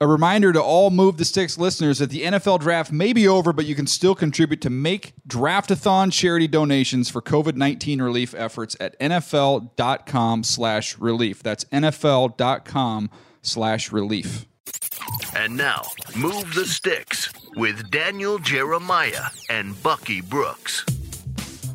A reminder to all Move the Sticks listeners that the NFL draft may be over, but you can still contribute to make draftathon charity donations for COVID-19 relief efforts at NFL.com slash relief. That's NFL.com slash relief. And now, Move the Sticks with Daniel Jeremiah and Bucky Brooks.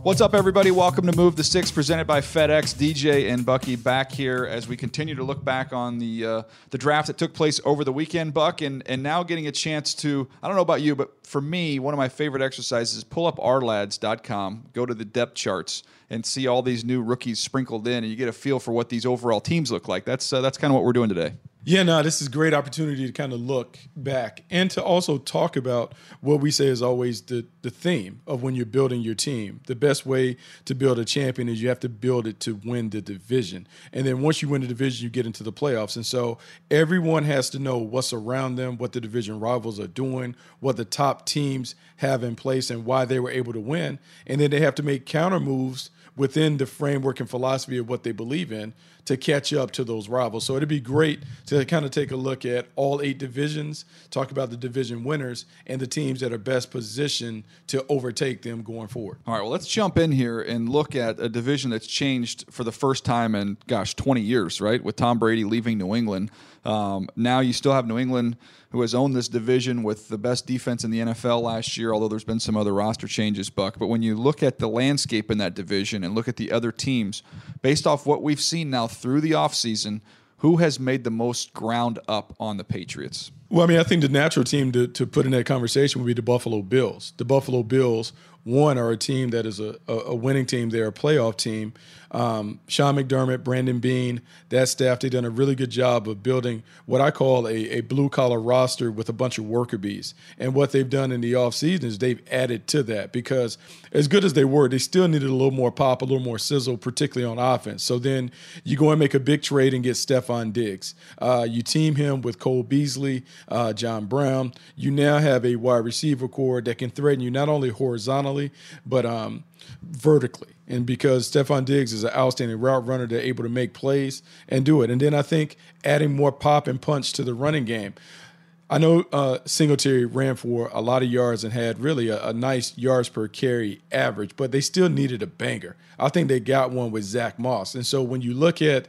What's up, everybody? Welcome to Move the Sticks, presented by FedEx. DJ and Bucky back here as we continue to look back on the uh, the draft that took place over the weekend, Buck, and and now getting a chance to. I don't know about you, but for me, one of my favorite exercises is pull up ourlads.com, go to the depth charts, and see all these new rookies sprinkled in, and you get a feel for what these overall teams look like. That's uh, that's kind of what we're doing today. Yeah, no, this is a great opportunity to kind of look back and to also talk about what we say is always the, the theme of when you're building your team. The best way to build a champion is you have to build it to win the division. And then once you win the division, you get into the playoffs. And so everyone has to know what's around them, what the division rivals are doing, what the top teams have in place, and why they were able to win. And then they have to make counter moves within the framework and philosophy of what they believe in to catch up to those rivals. So it'd be great to kind of take a look at all eight divisions, talk about the division winners and the teams that are best positioned to overtake them going forward. All right, well, let's jump in here and look at a division that's changed for the first time in, gosh, 20 years, right? With Tom Brady leaving New England. Um, now you still have New England, who has owned this division with the best defense in the NFL last year, although there's been some other roster changes, Buck. But when you look at the landscape in that division and look at the other teams, based off what we've seen now through the offseason, who has made the most ground up on the Patriots? Well, I mean, I think the natural team to, to put in that conversation would be the Buffalo Bills. The Buffalo Bills, one, are a team that is a, a winning team. They're a playoff team. Um, Sean McDermott, Brandon Beane, that staff, they've done a really good job of building what I call a, a blue collar roster with a bunch of worker bees. And what they've done in the offseason is they've added to that because as good as they were, they still needed a little more pop, a little more sizzle, particularly on offense. So then you go and make a big trade and get Stefon Diggs. Uh, you team him with Cole Beasley, uh, John Brown. You now have a wide receiver corps that can threaten you not only horizontally, but um, vertically. And because Stefon Diggs is an outstanding route runner, they're able to make plays and do it. And then I think adding more pop and punch to the running game. I know uh, Singletary ran for a lot of yards and had really a, a, nice yards per carry average, but they still needed a banger. I think they got one with Zach Moss. And so when you look at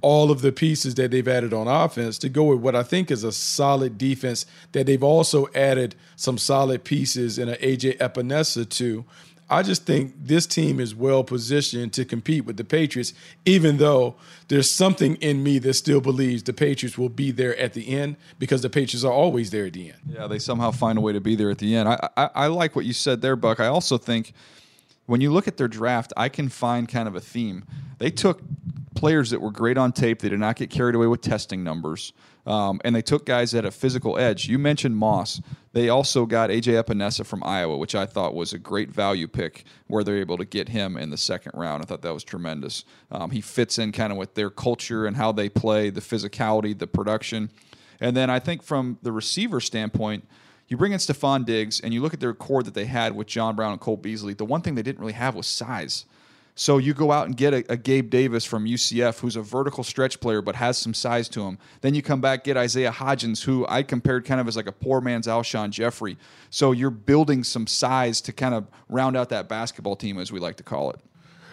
all of the pieces that they've added on offense to go with what I think is a solid defense that they've also added some solid pieces in an AJ Epenesa to, I just think this team is well positioned to compete with the Patriots, even though there's something in me that still believes the Patriots will be there at the end because the Patriots are always there at the end. Yeah, they somehow find a way to be there at the end. I, I, I like what you said there, Buck. I also think when you look at their draft, I can find kind of a theme. They took players that were great on tape. They did not get carried away with testing numbers. Um, and they took guys at a physical edge. You mentioned Moss. They also got AJ Epenesa from Iowa, which I thought was a great value pick where they're able to get him in the second round. I thought that was tremendous. Um, he fits in kind of with their culture and how they play, the physicality, the production. And then I think from the receiver standpoint, you bring in Stefon Diggs and you look at their corps that they had with John Brown and Cole Beasley. The one thing they didn't really have was size. So you go out and get a, a, Gabe Davis from UCF, who's a vertical stretch player but has some size to him. Then you come back get Isaiah Hodgins, who I compared kind of as like a poor man's Alshon Jeffery. So you're building some size to kind of round out that basketball team, as we like to call it.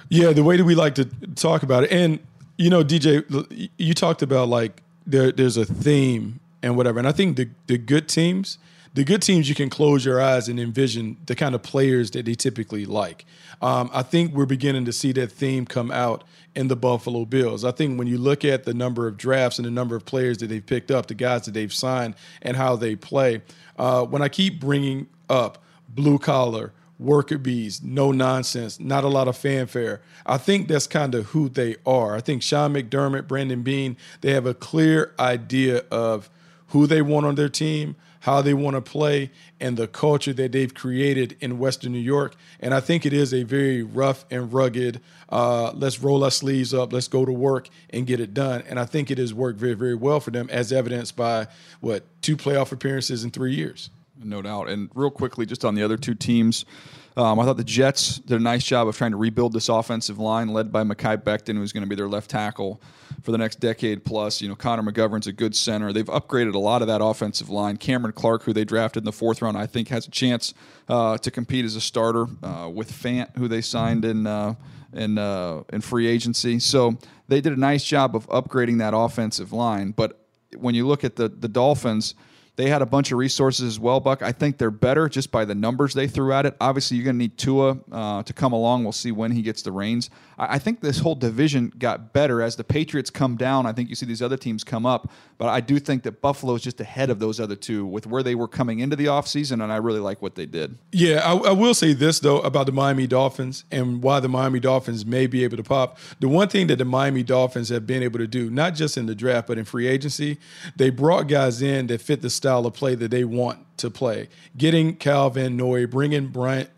Yeah, the way that we like to talk about it, and you know, DJ, you talked about like there, there's a theme and whatever, and I think the the good teams the good teams you can close your eyes and envision the kind of players that they typically like. Um, I think we're beginning to see that theme come out in the Buffalo Bills. I think when you look at the number of drafts and the number of players that they've picked up, the guys that they've signed, and how they play, uh, when I keep bringing up blue collar, worker bees, no nonsense, not a lot of fanfare. I think that's kind of who they are. I think Sean McDermott, Brandon Beane, they have a clear idea of who they want on their team, how they want to play, and the culture that they've created in Western New York. And I think it is a very rough and rugged, uh, let's roll our sleeves up, let's go to work and get it done. And I think it has worked very, very well for them, as evidenced by what, two playoff appearances in three years. No doubt. And real quickly, just on the other two teams, um, I thought the Jets did a nice job of trying to rebuild this offensive line, led by Mekhi Becton, who's going to be their left tackle for the next decade plus. You know, Connor McGovern's a good center. They've upgraded a lot of that offensive line. Cameron Clark, who they drafted in the fourth round, I think has a chance uh, to compete as a starter uh, with Fant, who they signed in uh, in uh, in free agency. So they did a nice job of upgrading that offensive line. But when you look at the the Dolphins they had a bunch of resources as well, Buck. I think they're better just by the numbers they threw at it. Obviously, you're going to need Tua uh, to come along. We'll see when he gets the reins. I, I, think this whole division got better as the Patriots come down. I think you see these other teams come up, but I do think that Buffalo is just ahead of those other two with where they were coming into the offseason, and I really like what they did. Yeah, I, I will say this, though, about the Miami Dolphins and why the Miami Dolphins may be able to pop. The one thing that the Miami Dolphins have been able to do, not just in the draft, but in free agency, they brought guys in that fit the style of play that they want to play. Getting Kyle Van Noy, bringing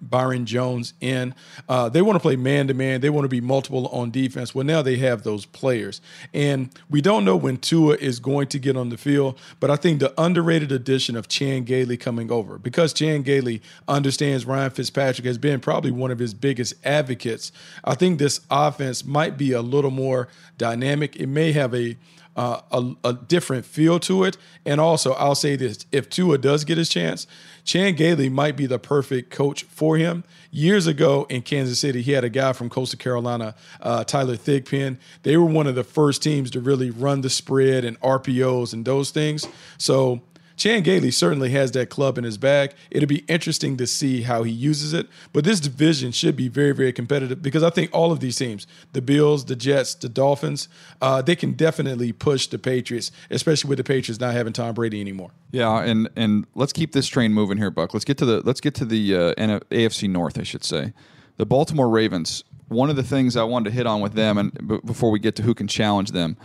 Byron Jones in. Uh, they want to play man to man. They want to be multiple on defense. Well, now they have those players. And we don't know when Tua is going to get on the field, but I think the underrated addition of Chan Gailey coming over, because Chan Gailey understands Ryan Fitzpatrick has been probably one of his biggest advocates, I think this offense might be a little more dynamic. It may have a uh, a, a, different feel to it. And also, I'll say this: if Tua does get his chance, Chan Gailey might be the perfect coach for him. Years ago in Kansas City, he had a guy from Coastal Carolina, uh, Tyler Thigpen. They were one of the first teams to really run the spread and RPOs and those things. So Chan Gailey certainly has that club in his bag. It'll be interesting to see how he uses it. But this division should be very, very competitive because I think all of these teams, the Bills, the Jets, the Dolphins, uh, they can definitely push the Patriots, especially with the Patriots not having Tom Brady anymore. Yeah, and and let's keep this train moving here, Buck. Let's get to the let's get to the uh, AFC North, I should say. The Baltimore Ravens. One of the things I wanted to hit on with them, and b- before we get to who can challenge them,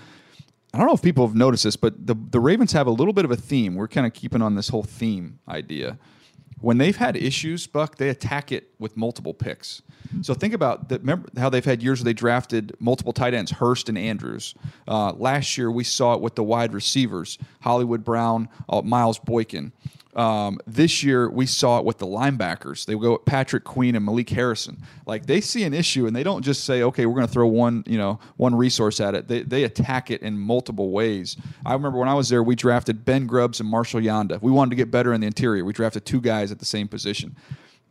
I don't know if people have noticed this, but the the Ravens have a little bit of a theme. We're kind of keeping on this whole theme idea. When they've had issues, Buck, they attack it with multiple picks. So think about that. Remember how they've had years where they drafted multiple tight ends, Hurst and Andrews. Uh, last year we saw it with the wide receivers, Hollywood Brown, uh, Miles Boykin. Um, this year we saw it with the linebackers. They go with Patrick Queen and Malik Harrison. Like they see an issue and they don't just say, "Okay, we're going to throw one, you know, one resource at it." They they attack it in multiple ways. I remember when I was there, we drafted Ben Grubbs and Marshall Yanda. We wanted to get better in the interior. We drafted two guys at the same position.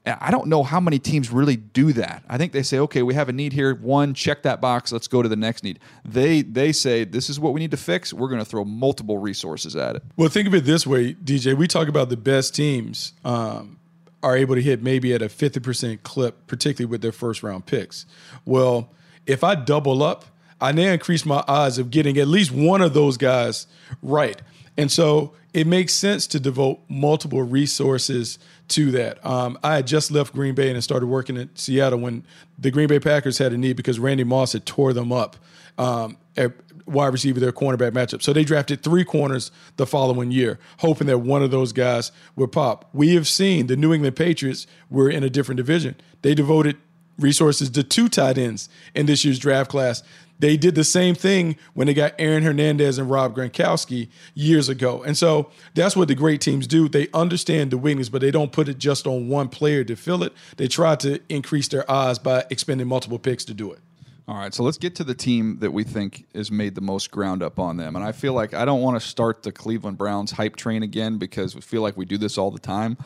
I don't know how many teams really do that. I think they say, okay, we have a need here. One, check that box. Let's go to the next need. They they say this is what we need to fix. We're going to throw multiple resources at it. Well, think of it this way, DJ. We talk about the best teams um, are able to hit maybe at a fifty percent clip, particularly with their first round picks. Well, if I double up, I now increase my odds of getting at least one of those guys right. And so it makes sense to devote multiple resources to that. Um, I had just left Green Bay and started working in Seattle when the Green Bay Packers had a need because Randy Moss had tore them up um, at wide receiver, their cornerback matchup. So they drafted three corners the following year, hoping that one of those guys would pop. We have seen the New England Patriots were in a different division. They devoted resources to two tight ends in this year's draft class. They did the same thing when they got Aaron Hernandez and Rob Gronkowski years ago. And so that's what the great teams do. They understand the weakness, but they don't put it just on one player to fill it. They try to increase their odds by expending multiple picks to do it. All right, so let's get to the team that we think has made the most ground up on them. And I feel like I don't want to start the Cleveland Browns hype train again because we feel like we do this all the time.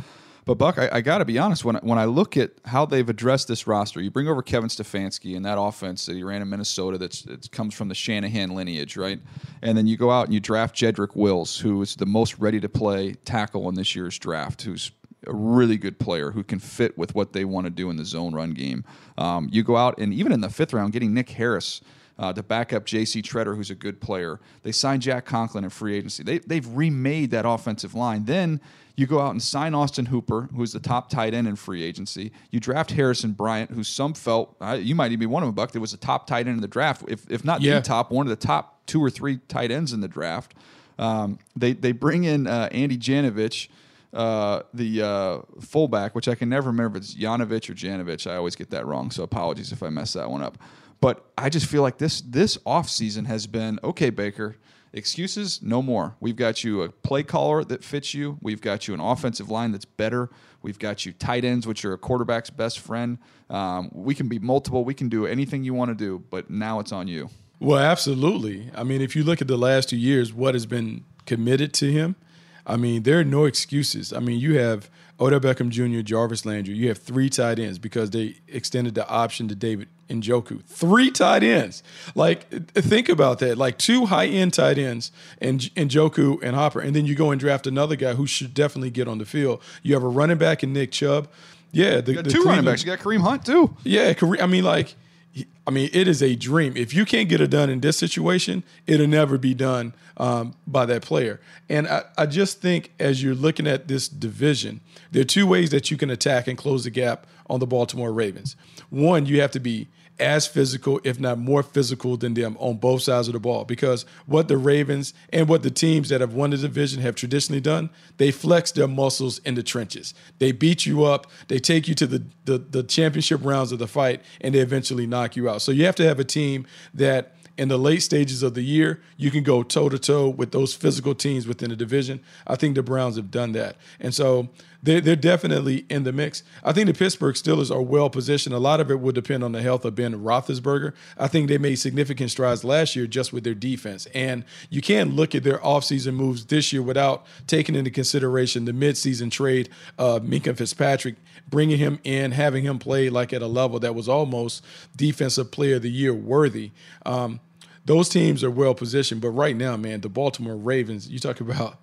But Buck, I, I got to be honest. When when I look at how they've addressed this roster, you bring over Kevin Stefanski and that offense that he ran in Minnesota that's that comes from the Shanahan lineage, right? And then you go out and you draft Jedrick Wills, who is the most ready to play tackle in this year's draft, who's a really good player who can fit with what they want to do in the zone run game. Um, you go out and even in the fifth round, getting Nick Harris. Uh, to back up J.C. Tretter, who's a good player. They signed Jack Conklin in free agency. They, they've remade that offensive line. Then you go out and sign Austin Hooper, who's the top tight end in free agency. You draft Harrison Bryant, who some felt uh, you might even be one of them, Buck. That was a top tight end in the draft, if if not yeah. the top, one of the top two or three tight ends in the draft. Um, they they bring in uh, Andy Janovich, uh, the uh, fullback, which I can never remember if it's Janovich or Janovich. I always get that wrong, so apologies if I mess that one up. But I just feel like this this offseason has been okay, Baker. Excuses, no more. We've got you a play caller that fits you. We've got you an offensive line that's better. We've got you tight ends, which are a quarterback's best friend. Um, we can be multiple. We can do anything you want to do, but now it's on you. Well, absolutely. I mean, if you look at the last two years, what has been committed to him, I mean, there are no excuses. I mean, you have Odell Beckham Jr., Jarvis Landry. You have three tight ends because they extended the option to David Njoku. Three tight ends. Like, think about that. Like two high end tight ends and Njoku and Hooper. And then you go and draft another guy who should definitely get on the field. You have a running back in Nick Chubb. Yeah, the, the two running backs. You got Kareem Hunt too. Yeah, Kareem, I mean, like, I mean, it is a dream. If you can't get it done in this situation, it'll never be done um, by that player. And I, I just think as you're looking at this division, there are two ways that you can attack and close the gap on the Baltimore Ravens. One, you have to be as physical, if not more physical than them on both sides of the ball. Because what the Ravens and what the teams that have won the division have traditionally done, they flex their muscles in the trenches. They beat you up, they take you to the, the, the championship rounds of the fight, and they eventually knock you out. So you have to have a team that in the late stages of the year, you can go toe to toe with those physical teams within the division. I think the Browns have done that. And so they're, they're definitely in the mix. I think the Pittsburgh Steelers are well positioned. A lot of it will depend on the health of Ben Roethlisberger. I think they made significant strides last year just with their defense. And you can't look at their offseason moves this year without taking into consideration the midseason trade of Minkah Fitzpatrick, bringing him in, having him play like at a level that was almost defensive player of the year worthy. Um, those teams are well positioned. But right now, man, the Baltimore Ravens, you talk about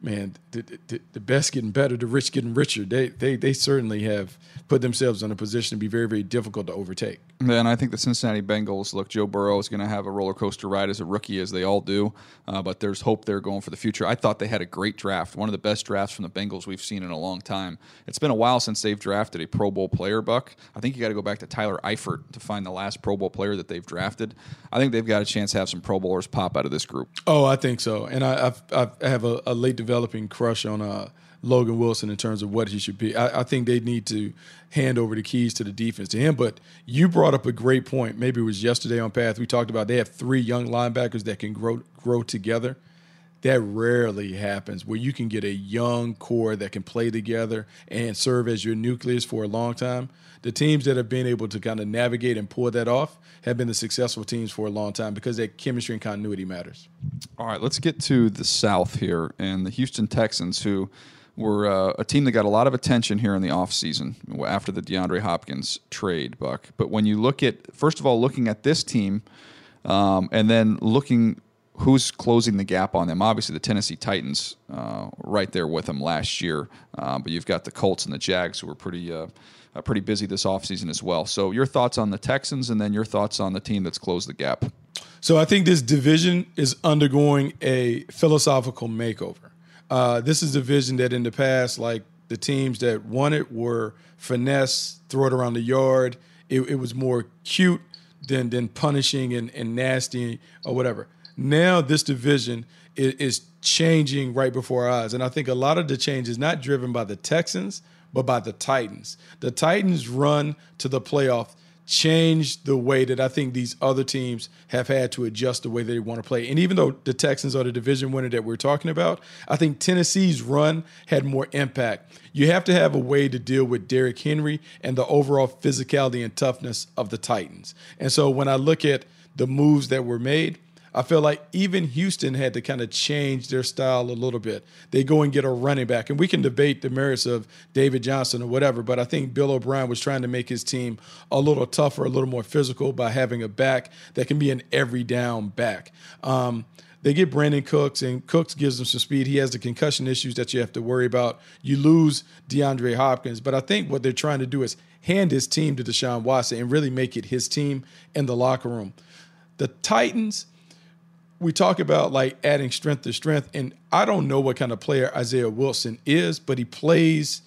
man, the, the, the, best getting better, the rich getting richer. They, they, they certainly have put themselves in a position to be very, very difficult to overtake. And I think the Cincinnati Bengals look. Joe Burrow is going to have a roller coaster ride as a rookie, as they all do. Uh, but there's hope they're going for the future. I thought they had a great draft, one of the best drafts from the Bengals we've seen in a long time. It's been a while since they've drafted a Pro Bowl player. Buck, I think you got to go back to Tyler Eifert to find the last Pro Bowl player that they've drafted. I think they've got a chance to have some Pro Bowlers pop out of this group. Oh, I think so. And I, I've, I've I have a, a late developing crush on. Uh, Logan Wilson in terms of what he should be. I, I, think they need to hand over the keys to the defense to him. But you brought up a great point. Maybe it was yesterday on Path we talked about they have three young linebackers that can grow grow together. That rarely happens where you can get a young core that can play together and serve as your nucleus for a long time. The teams that have been able to kind of navigate and pull that off have been the successful teams for a long time because that chemistry and continuity matters. All right, let's get to the South here and the Houston Texans, who were uh, a team that got a lot of attention here in the offseason after the DeAndre Hopkins trade, Buck. But when you look at, first of all, looking at this team um, and then looking who's closing the gap on them, obviously the Tennessee Titans uh, right there with them last year. Uh, but you've got the Colts and the Jags who were pretty. Uh, uh, pretty busy this offseason as well. So, your thoughts on the Texans and then your thoughts on the team that's closed the gap. So, I think this division is undergoing a philosophical makeover. Uh, this is a division that in the past, like the teams that won it were finesse, throw it around the yard. It, it was more cute than than punishing and, and nasty or whatever. Now this division is, is changing right before our eyes, and I think a lot of the change is not driven by the Texans, but by the Titans. The Titans run to the playoff changed the way that I think these other teams have had to adjust the way they want to play. And even though the Texans are the division winner that we're talking about, I think Tennessee's run had more impact. You have to have a way to deal with Derrick Henry and the overall physicality and toughness of the Titans. And so when I look at the moves that were made, I feel like even Houston had to kind of change their style a little bit. They go and get a running back, and we can debate the merits of David Johnson or whatever, but I think Bill O'Brien was trying to make his team a little tougher, a little more physical by having a back that can be an every down back. Um, they get Brandin Cooks, and Cooks gives them some speed. He has the concussion issues that you have to worry about. You lose DeAndre Hopkins, but I think what they're trying to do is hand his team to Deshaun Watson and really make it his team in the locker room. The Titans – we talk about like adding strength to strength, and I don't know what kind of player Isaiah Wilson is, but he plays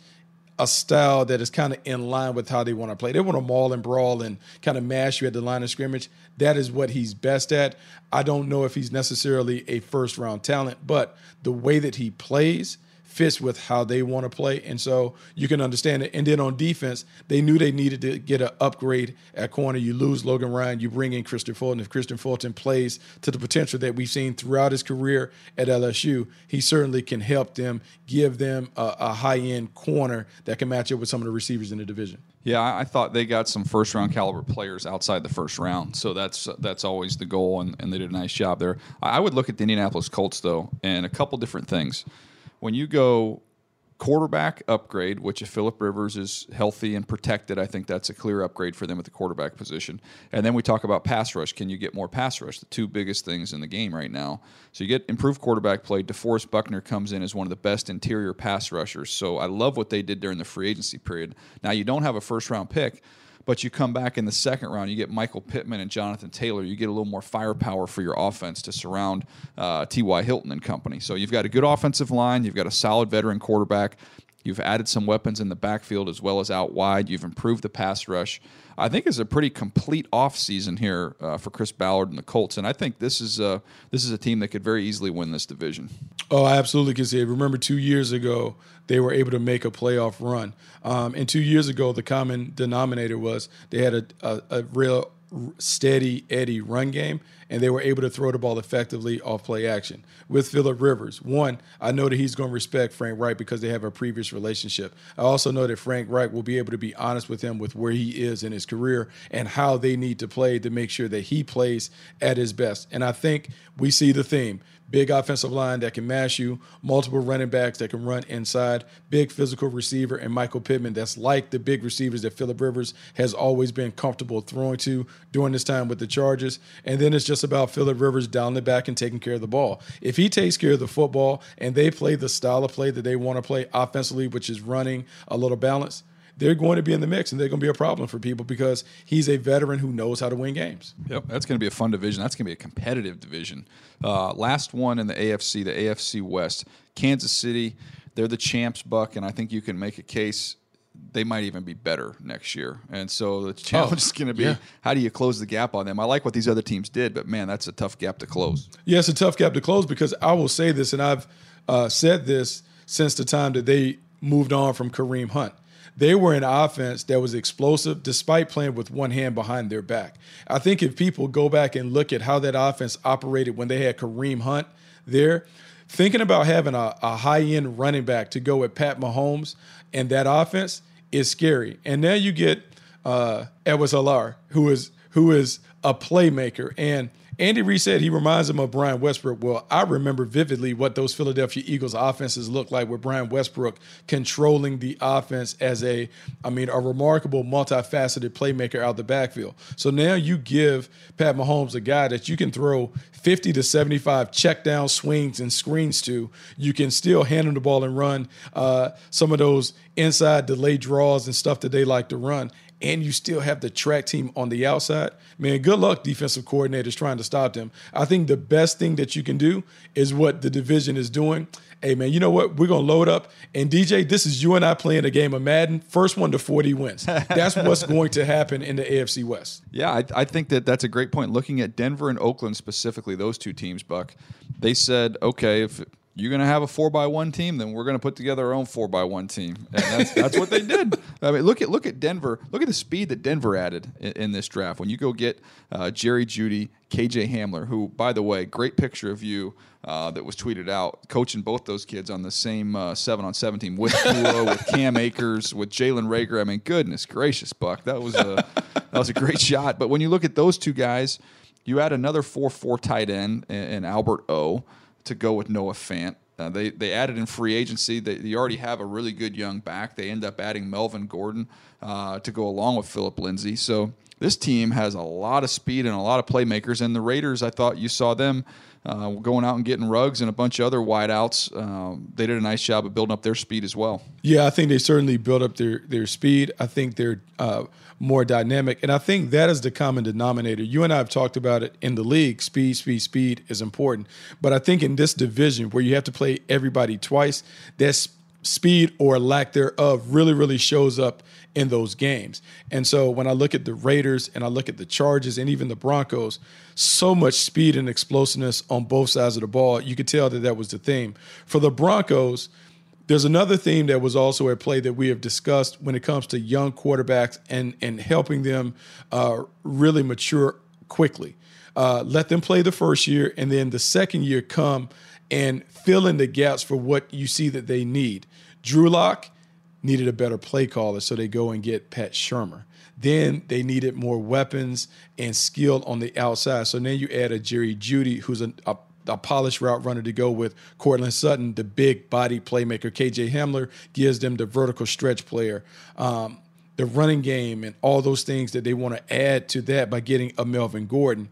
a style that is kind of in line with how they want to play. They want to maul and brawl and kind of mash you at the line of scrimmage. That is what he's best at. I don't know if he's necessarily a first round talent, but the way that he plays – fits with how they want to play. And so you can understand it. And then on defense, they knew they needed to get an upgrade at corner. You lose Logan Ryan, you bring in Kristian Fulton. If Kristian Fulton plays to the potential that we've seen throughout his career at LSU, he certainly can help them, give them a, a high end corner that can match up with some of the receivers in the division. Yeah, I thought they got some first round caliber players outside the first round, so that's that's always the goal, and, and they did a nice job there. I would look at the Indianapolis Colts though, and a couple different things when you go quarterback upgrade, which if Philip Rivers is healthy and protected, I think that's a clear upgrade for them at the quarterback position. And then we talk about pass rush. Can you get more pass rush? The two biggest things in the game right now. So you get improved quarterback play. DeForest Buckner comes in as one of the best interior pass rushers. So I love what they did during the free agency period. Now you don't have a first round pick but you come back in the second round, you get Michael Pittman and Jonathan Taylor. You get a little more firepower for your offense to surround uh, T.Y. Hilton and company. So you've got a good offensive line, you've got a solid veteran quarterback. You've added some weapons in the backfield as well as out wide. You've improved the pass rush. I think it's a pretty complete offseason here uh, for Chris Ballard and the Colts, and I think this is a, this is a team that could very easily win this division. Oh, I absolutely can see it. Remember, two years ago they were able to make a playoff run, um, and two years ago the common denominator was they had a, a, a real steady Eddie run game, and they were able to throw the ball effectively off play action. With Philip Rivers, one, I know that he's going to respect Frank Reich because they have a previous relationship. I also know that Frank Reich will be able to be honest with him with where he is in his career and how they need to play to make sure that he plays at his best. And I think we see the theme big offensive line that can mash you, multiple running backs that can run inside, big physical receiver, and Michael Pittman that's like the big receivers that Philip Rivers has always been comfortable throwing to during this time with the Chargers. And then it's just about Philip Rivers down the back and taking care of the ball. If he takes care of the football and they play the style of play that they want to play offensively, which is running a little balance, they're going to be in the mix and they're going to be a problem for people because he's a veteran who knows how to win games. Yep, that's going to be a fun division. That's going to be a competitive division. Uh, last one in the AFC, the AFC West, Kansas City. They're the champs, Buck, and I think you can make a case they might even be better next year. And so the challenge oh, is going to be yeah. how do you close the gap on them? I like what these other teams did, but man, that's a tough gap to close. Yeah, it's a tough gap to close because I will say this, and I've uh, said this since the time that they moved on from Kareem Hunt. They were an offense that was explosive despite playing with one hand behind their back. I think if people go back and look at how that offense operated when they had Kareem Hunt there, thinking about having a, a high end running back to go with Pat Mahomes and that offense is scary. And now you get uh, Edwards-Helaire, who is who is a playmaker. And Andy Reid said he reminds him of Brian Westbrook. Well, I remember vividly what those Philadelphia Eagles offenses looked like with Brian Westbrook controlling the offense as a, I mean, a remarkable multifaceted playmaker out the backfield. So now you give Pat Mahomes a guy that you can throw 50 to 75 check down swings and screens to. You can still hand him the ball and run uh, some of those inside delayed draws and stuff that they like to run and you still have the track team on the outside, man, good luck, defensive coordinators trying to stop them. I think the best thing that you can do is what the division is doing. Hey, man, you know what? We're going to load up. And DJ, this is you and I playing a game of Madden. First one to 40 wins. That's what's going to happen in the AFC West. Yeah, I, I think that that's a great point. Looking at Denver and Oakland specifically, those two teams, Buck, they said, okay, if you're going to have a four by one team, then we're going to put together our own four by one team, and that's that's what they did. I mean, look at look at Denver. Look at the speed that Denver added in, in this draft. When you go get uh, Jerry Jeudy, KJ Hamler, who, by the way, great picture of you uh, that was tweeted out, coaching both those kids on the same uh, seven on seven team with Tua, with Cam Akers, with Jalen Reagor. I mean, goodness gracious, Buck, that was a that was a great shot. But when you look at those two guys, you add another four four tight end in Albert O to go with Noah Fant. Uh, they they added in free agency. They, they, already have a really good young back. They end up adding Melvin Gordon uh, to go along with Philip Lindsay. So this team has a lot of speed and a lot of playmakers. And the Raiders, I thought you saw them uh, going out and getting Ruggs and a bunch of other wideouts. Um, they did a nice job of building up their speed as well. Yeah, I think they certainly built up their their speed. I think they're uh, more dynamic, and I think that is the common denominator. You and I have talked about it in the league. Speed, speed, speed is important, but I think in this division where you have to play everybody twice, that's speed or lack thereof really, really shows up in those games. And so when I look at the Raiders and I look at the Chargers and even the Broncos, so much speed and explosiveness on both sides of the ball. You could tell that that was the theme. For the Broncos, there's another theme that was also at play that we have discussed when it comes to young quarterbacks and and helping them uh, really mature quickly. Uh, let them play the first year, and then the second year come and fill in the gaps for what you see that they need. Drew Lock needed a better play caller, so they go and get Pat Shurmur. Then they needed more weapons and skill on the outside. So then you add a Jerry Jeudy, who's a, a, a polished route runner to go with Courtland Sutton, the big body playmaker. KJ Hamler gives them the vertical stretch player. Um, the running game and all those things that they want to add to that by getting a Melvin Gordon.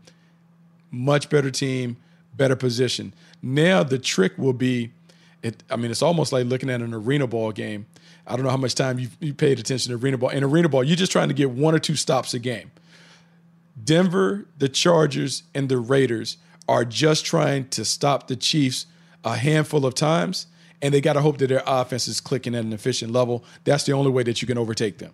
Much better team, better position. Now the trick will be, it, I mean, it's almost like looking at an arena ball game. I don't know how much time you you paid attention to arena ball. In arena ball, you're just trying to get one or two stops a game. Denver, the Chargers, and the Raiders are just trying to stop the Chiefs a handful of times, and they got to hope that their offense is clicking at an efficient level. That's the only way that you can overtake them.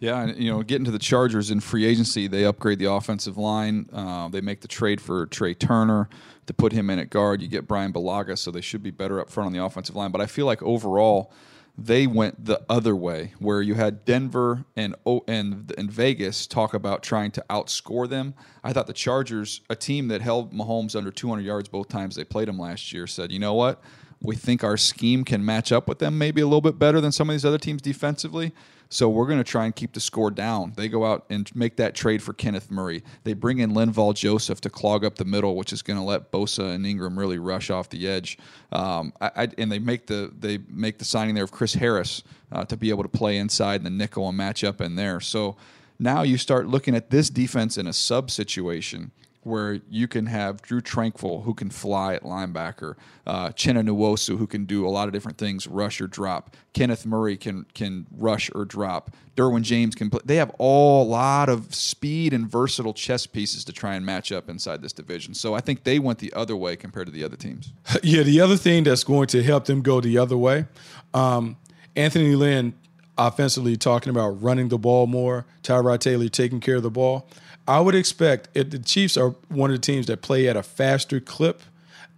Yeah, and you know, getting to the Chargers in free agency, they upgrade the offensive line. Uh, they make the trade for Trai Turner to put him in at guard. You get Brian Bulaga, so they should be better up front on the offensive line. But I feel like overall, they went the other way, where you had Denver and and and Vegas talk about trying to outscore them. I thought the Chargers, a team that held Mahomes under 200 yards both times they played him last year, said, you know what, we think our scheme can match up with them maybe a little bit better than some of these other teams defensively. So we're going to try and keep the score down. They go out and make that trade for Kenneth Murray. They bring in Linval Joseph to clog up the middle, which is going to let Bosa and Ingram really rush off the edge. Um, I, I, and they make the they make the signing there of Chris Harris uh, to be able to play inside in the nickel and match up in there. So now you start looking at this defense in a sub situation where you can have Drue Tranquill, who can fly at linebacker, uh, Nwosu, who can do a lot of different things, rush or drop. Kenneth Murray can can rush or drop. Derwin James can play. They have all a lot of speed and versatile chess pieces to try and match up inside this division. So I think they went the other way compared to the other teams. Yeah, the other thing that's going to help them go the other way, um, Anthony Lynn offensively talking about running the ball more, Tyrod Taylor taking care of the ball. I would expect if the Chiefs are one of the teams that play at a faster clip,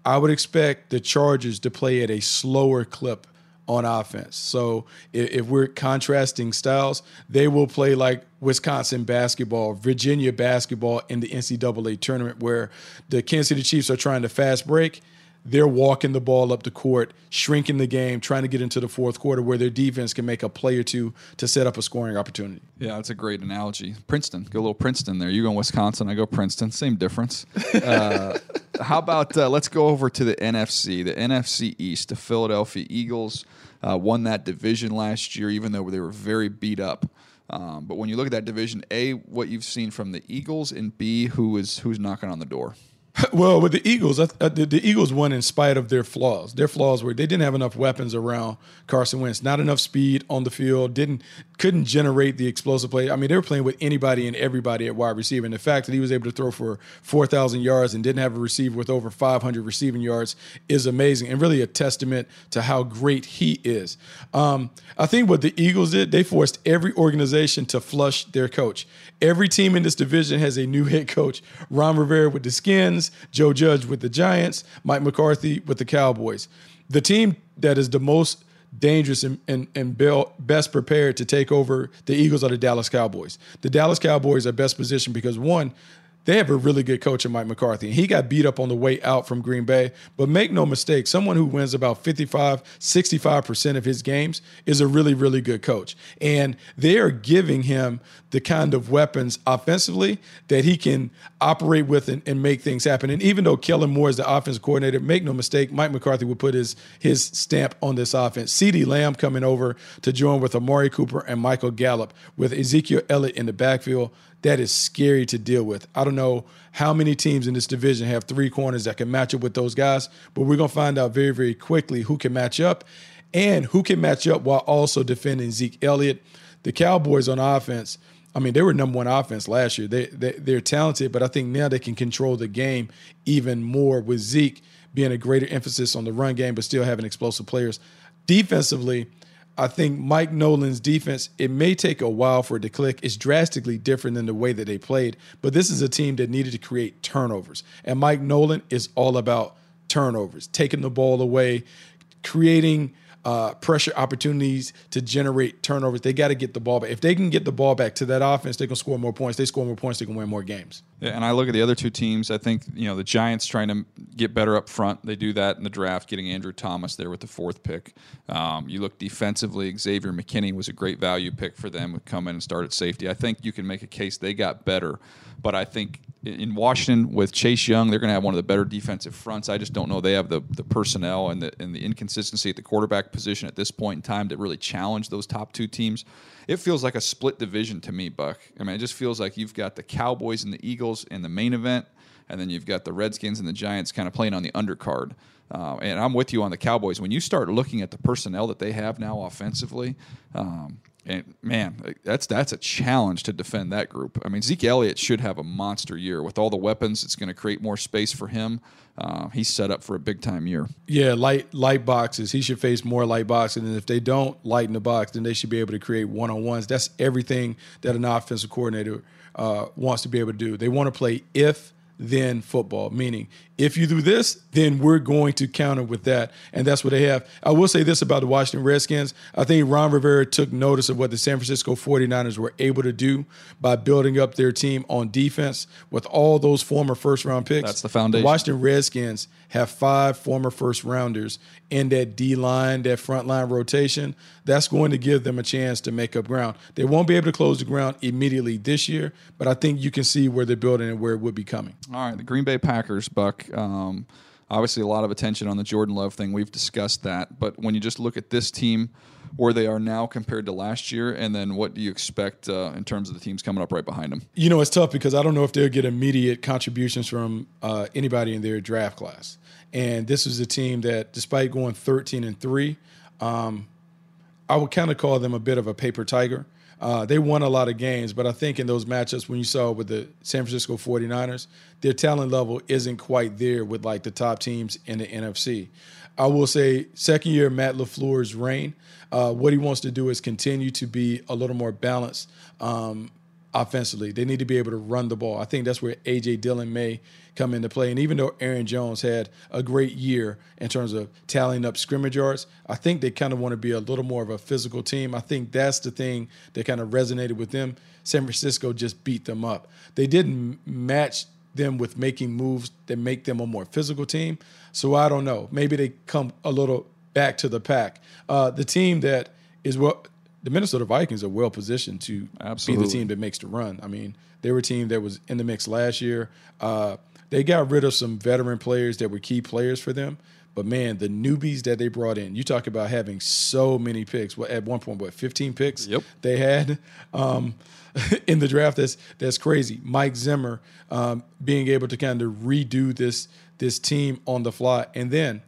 I would expect the Chargers to play at a slower clip on offense. So if, if, we're contrasting styles, they will play like Wisconsin basketball, Virginia basketball in the NCAA tournament, where the Kansas City Chiefs are trying to fast break they're walking the ball up the court, shrinking the game, trying to get into the fourth quarter where their defense can make a play or two to set up a scoring opportunity. Yeah, that's a great analogy. Princeton, go a little Princeton there. You go Wisconsin, I go Princeton. Same difference. Uh, how about uh, let's go over to the NFC, the NFC East. The Philadelphia Eagles uh, won that division last year, even though they were very beat up. Um, but when you look at that division, A, what you've seen from the Eagles, and B, who is who's knocking on the door. Well, with the Eagles, the, the, Eagles won in spite of their flaws. Their flaws were they didn't have enough weapons around Carson Wentz, not enough speed on the field, didn't couldn't generate the explosive play. I mean, they were playing with anybody and everybody at wide receiver. And the fact that he was able to throw for four thousand yards and didn't have a receiver with over five hundred receiving yards is amazing and really a testament to how great he is. Um, I think what the Eagles did, they forced every organization to flush their coach. Every team in this division has a new head coach. Ron Rivera with the Skins, Joe Judge with the Giants, Mike McCarthy with the Cowboys. The team that is the most dangerous and, and, and best prepared to take over the Eagles are the Dallas Cowboys. The Dallas Cowboys are best positioned because one, they have a really good coach in Mike McCarthy. He got beat up on the way out from Green Bay, but make no mistake, someone who wins about 55, 65% of his games is a really, really good coach. And they are giving him the kind of weapons offensively that he can operate with and, and make things happen. And even though Kellen Moore is the offense coordinator, make no mistake, Mike McCarthy will put his his stamp on this offense. CeeDee Lamb coming over to join with Amari Cooper and Michael Gallup with Ezekiel Elliott in the backfield that is scary to deal with. I don't know how many teams in this division have three corners that can match up with those guys, but we're going to find out very, very quickly who can match up and who can match up while also defending Zeke Elliott. The Cowboys on offense, I mean, they were number one offense last year. They, they, they're talented, but I think now they can control the game even more with Zeke being a greater emphasis on the run game, but still having explosive players. defensively, I think Mike Nolan's defense, it may take a while for it to click. It's drastically different than the way that they played, but this is a team that needed to create turnovers. And Mike Nolan is all about turnovers, taking the ball away, creating uh, pressure opportunities to generate turnovers. They got to get the ball back. If they can get the ball back to that offense, they can score more points. They score more points, they can win more games. Yeah, and I look at the other two teams. I think you know the Giants trying to get better up front. They do that in the draft, getting Andrew Thomas there with the fourth pick. Um, you look defensively. Xavier McKinney was a great value pick for them. Would come in and start at safety. I think you can make a case they got better, but I think in Washington with Chase Young, they're going to have one of the better defensive fronts. I just don't know they have the the personnel and the and the inconsistency at the quarterback position at this point in time to really challenge those top two teams. It feels like a split division to me, Buck. I mean, it just feels like you've got the Cowboys and the Eagles in the main event, and then you've got the Redskins and the Giants kind of playing on the undercard. Uh, and I'm with you on the Cowboys. When you start looking at the personnel that they have now offensively, um, and man, that's that's a challenge to defend that group. I mean, Zeke Elliott should have a monster year with all the weapons. It's going to create more space for him. Uh, he's set up for a big time year. Yeah, light light boxes. He should face more light boxes, and if they don't lighten the box, then they should be able to create one on ones. That's everything that an offensive coordinator uh, wants to be able to do. They want to play if then football, meaning if you do this, then we're going to counter with that. And that's what they have. I will say this about the Washington Redskins. I think Ron Rivera took notice of what the San Francisco 49ers were able to do by building up their team on defense with all those former first round picks. That's the foundation. The Washington Redskins have five former first rounders in that D line, that front line rotation. That's going to give them a chance to make up ground. They won't be able to close the ground immediately this year, but I think you can see where they're building and where it would be coming. All right, the Green Bay Packers, Buck. Um, obviously, a lot of attention on the Jordan Love thing. We've discussed that. But when you just look at this team, where they are now compared to last year, and then what do you expect uh, in terms of the teams coming up right behind them? You know, it's tough because I don't know if they'll get immediate contributions from uh, anybody in their draft class. And this is a team that, despite going 13 and three, um, I would kind of call them a bit of a paper tiger. Uh, they won a lot of games, but I think in those matchups, when you saw with the San Francisco 49ers, their talent level isn't quite there with like the top teams in the NFC. I will say, second year Matt LaFleur's reign, uh, what he wants to do is continue to be a little more balanced um, offensively. They need to be able to run the ball. I think that's where A.J. Dillon may come into play. And even though Aaron Jones had a great year in terms of tallying up scrimmage yards, I think they kind of want to be a little more of a physical team. I think that's the thing that kind of resonated with them. San Francisco just beat them up. They didn't match them with making moves that make them a more physical team. So I don't know. Maybe they come a little back to the pack. Uh, the team that is what the Minnesota Vikings are well positioned to Absolutely. be the team that makes the run. I mean, they were a team that was in the mix last year. Uh, they got rid of some veteran players that were key players for them. But man, the newbies that they brought in, you talk about having so many picks. What at one point, what, 15 picks Yep. they had um, in the draft. That's that's crazy. Mike Zimmer um, being able to kind of redo this this team on the fly, and then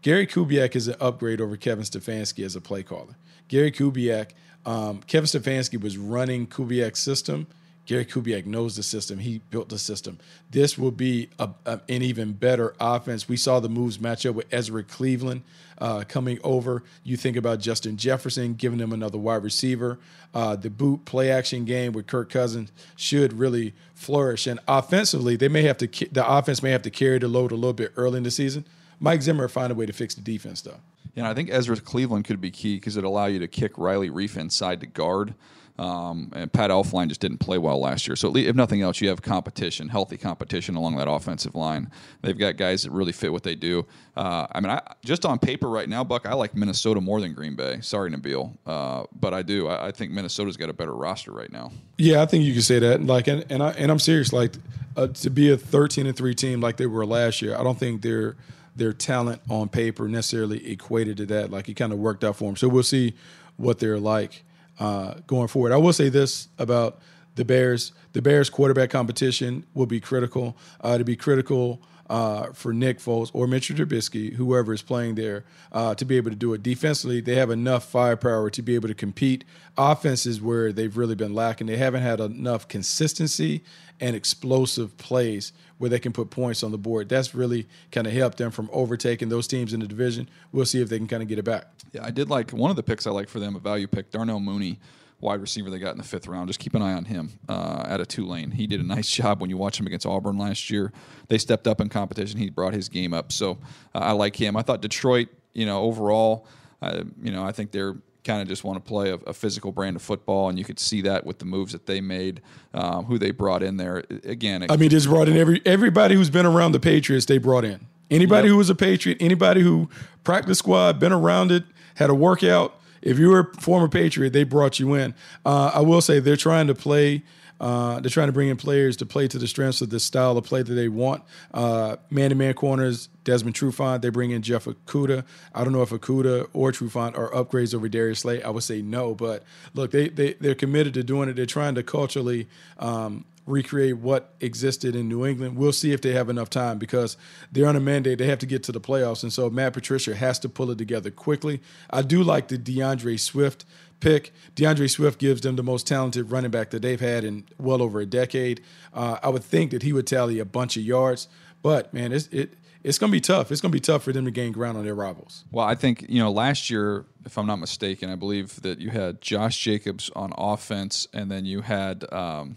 Gary Kubiak is an upgrade over Kevin Stefanski as a play caller. Gary Kubiak, um, Kevin Stefanski was running Kubiak's system. Gary Kubiak knows the system. He built the system. This will be a, a, an even better offense. We saw the moves match up with Ezra Cleveland uh, coming over. You think about Justin Jefferson giving them another wide receiver. Uh, the boot play action game with Kirk Cousins should really flourish. And offensively, they may have to the offense may have to carry the load a little bit early in the season. Mike Zimmer find a way to fix the defense though. Yeah, I think Ezra Cleveland could be key because it allow you to kick Riley Reiff inside to guard. Um, and Pat Elflein just didn't play well last year. So, least, if nothing else, you have competition, healthy competition along that offensive line. They've got guys that really fit what they do. Uh, I mean, I, just on paper right now, Buck, I like Minnesota more than Green Bay. Sorry, Nabil, uh, but I do. I, I, think Minnesota's got a better roster right now. Yeah, I think you can say that. Like, and and, I, and I'm serious. Like, uh, to be a 13 and three team like they were last year, I don't think they're their talent on paper necessarily equated to that. Like, it kind of worked out for them. So we'll see what they're like uh, going forward. I will say this about the Bears: the Bears quarterback competition will be critical. Uh, to be critical uh, for Nick Foles or Mitchell Trubisky, whoever is playing there, uh, to be able to do it. Defensively, they have enough firepower to be able to compete. Offenses where they've really been lacking, they haven't had enough consistency and explosive plays where they can put points on the board. That's really kind of helped them from overtaking those teams in the division. We'll see if they can kind of get it back. Yeah, I did like one of the picks I like for them, a value pick, Darnell Mooney, wide receiver they got in the fifth round. Just keep an eye on him uh, at a Tulane. He did a nice job when you watch him against Auburn last year. They stepped up in competition. He brought his game up, so uh, I like him. I thought Detroit, you know, overall, uh, you know, I think they're kind of just want to play a, a, physical brand of football, and you could see that with the moves that they made, um, who they brought in there. Again, it, I mean, just brought in every everybody who's been around the Patriots. They brought in anybody yep. who was a Patriot, anybody who practice squad, been around it, had a workout. If you were a former Patriot, they brought you in. Uh, I will say they're trying to play uh, they're trying to bring in players to play to the strengths of the style of play that they want. Man to man corners, Desmond Trufant. They bring in Jeff Okudah. I don't know if Okudah or Trufant are upgrades over Darius Slay. I would say no, but look, they, they, they're committed to doing it. They're trying to culturally um, recreate what existed in New England. We'll see if they have enough time because they're on a mandate. They have to get to the playoffs. And so Matt Patricia has to pull it together quickly. I do like the D'Andre Swift pick. D'Andre Swift gives them the most talented running back that they've had in well over a decade. Uh, I would think that he would tally a bunch of yards, but man, it's, it it's going to be tough. It's going to be tough for them to gain ground on their rivals. Well, I think you know last year, if I'm not mistaken, I believe that you had Josh Jacobs on offense, and then you had um,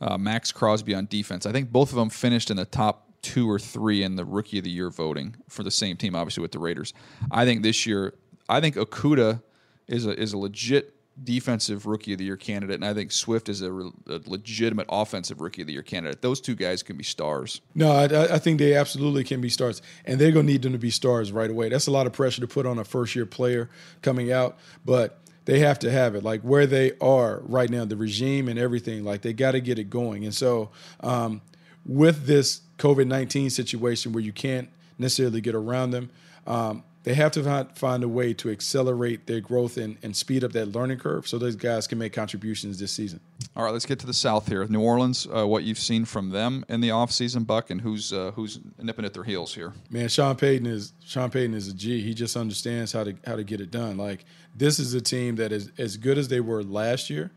uh, Maxx Crosby on defense. I think both of them finished in the top two or three in the rookie of the year voting for the same team, obviously with the Raiders. I think this year, I think Okudah is a is a legit defensive rookie of the year candidate, and I think Swift is a, re, a, legitimate offensive rookie of the year candidate. Those two guys can be stars. No, I, I think they absolutely can be stars, and they're going to need them to be stars right away. That's a lot of pressure to put on a first year player coming out, but they have to have it. Like where they are right now, the regime and everything, like they got to get it going. And so, um, with this COVID nineteen situation where you can't necessarily get around them. Um, they have to find a way to accelerate their growth and, and speed up that learning curve so those guys can make contributions this season. All right, let's get to the South here. New Orleans, uh, what you've seen from them in the offseason, Buck, and who's uh, who's nipping at their heels here? Man, Sean Payton is Sean Payton is a G. He just understands how to how to get it done. Like this is a team that is as good as they were last year.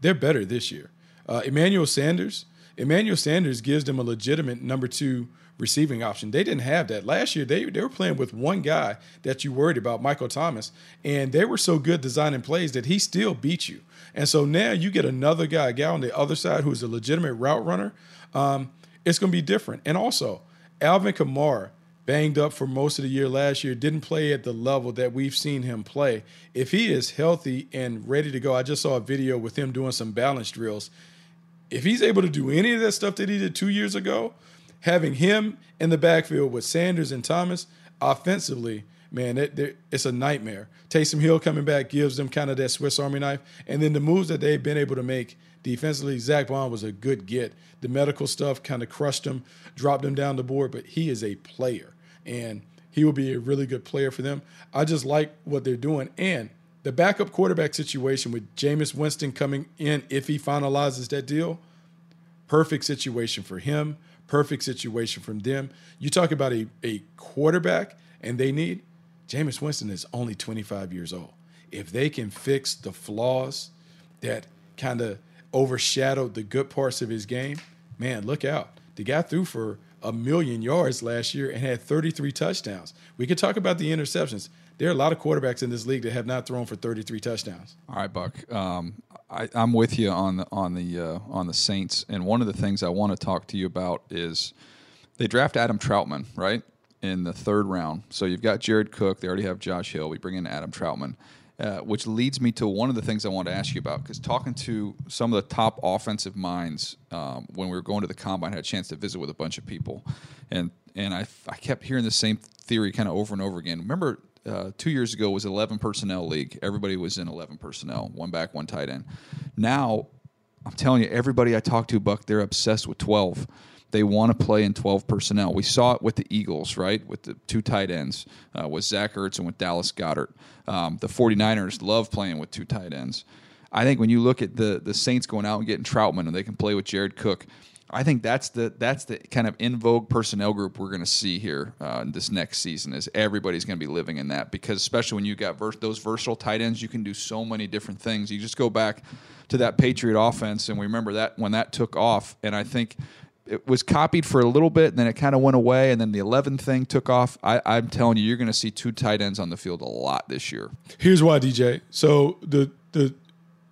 They're better this year. Uh, Emmanuel Sanders, Emmanuel Sanders gives them a legitimate number two receiving option. They didn't have that last year. They they were playing with one guy that you worried about, Michael Thomas, and they were so good designing plays that he still beat you. And so now you get another guy, a guy on the other side who's a legitimate route runner. Um, it's going to be different. And also, Alvin Kamara banged up for most of the year last year, didn't play at the level that we've seen him play. If he is healthy and ready to go, I just saw a video with him doing some balance drills. If he's able to do any of that stuff that he did two years ago, having him in the backfield with Sanders and Thomas offensively, man, it, it, it's a nightmare. Taysom Hill coming back gives them kind of that Swiss Army knife. And then the moves that they've been able to make defensively, Zack Baun was a good get. The medical stuff kind of crushed him, dropped him down the board, but he is a player. And he will be a really good player for them. I just like what they're doing. And the backup quarterback situation with Jameis Winston coming in, if he finalizes that deal, perfect situation for him perfect situation from them. You talk about a, a quarterback and they need Jameis Winston is only 25 years old. If they can fix the flaws that kind of overshadowed the good parts of his game, man, look out. The guy threw for a million yards last year and had 33 touchdowns. We could talk about the interceptions. There are a lot of quarterbacks in this league that have not thrown for 33 touchdowns. All right, Buck. Um, I, am with you on the on the uh, on the Saints, and one of the things I want to talk to you about is they draft Adam Trautman right in the third round. So you've got Jared Cook. They already have Josh Hill. We bring in Adam Trautman. Uh, which leads me to one of the things I want to ask you about because talking to some of the top offensive minds um, when we were going to the combine, I had a chance to visit with a bunch of people, and and I, I kept hearing the same theory kind of over and over again. Remember uh, two years ago was 11 personnel league. Everybody was in 11 personnel, one back, one tight end. Now, I'm telling you, everybody I talk to, Buck, they're obsessed with 12. They want to play in 12 personnel. We saw it with the Eagles, right? With the two tight ends, uh, with Zach Ertz and with Dallas Goedert. Um, the 49ers love playing with two tight ends. I think when you look at the the Saints going out and getting Trautman and they can play with Jared Cook, I think that's the that's the kind of in vogue personnel group we're going to see here uh, this next season. Is everybody's going to be living in that because especially when you got vers- those versatile tight ends, you can do so many different things. You just go back to that Patriot offense, and we remember that when that took off, and I think it was copied for a little bit, and then it kind of went away, and then the 11 thing took off. I, I'm telling you, you're going to see two tight ends on the field a lot this year. Here's why, DJ. So the the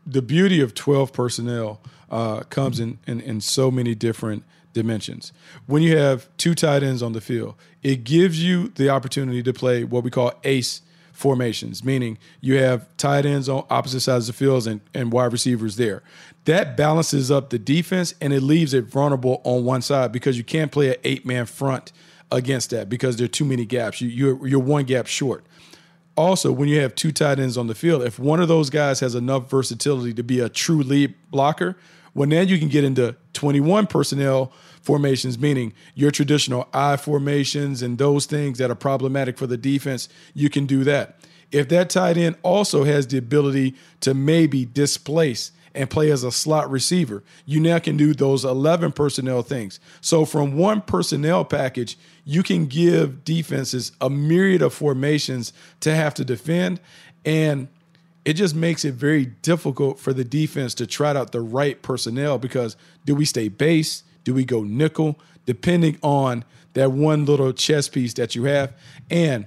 the beauty of 12 personnel uh, comes in, in in so many different dimensions. When you have two tight ends on the field, it gives you the opportunity to play what we call ace formations, meaning you have tight ends on opposite sides of the field and, and wide receivers there. That balances up the defense and it leaves it vulnerable on one side because you can't play an eight man front against that because there are too many gaps. You, you're, you're one gap short. Also, when you have two tight ends on the field, if one of those guys has enough versatility to be a true lead blocker, well, then you can get into 21 personnel formations, meaning your traditional I formations and those things that are problematic for the defense, you can do that. If that tight end also has the ability to maybe displace and play as a slot receiver, you now can do those 11 personnel things. So, from one personnel package, you can give defenses a myriad of formations to have to defend. And it just makes it very difficult for the defense to trot out the right personnel because do we stay base? Do we go nickel? Depending on that one little chess piece that you have. And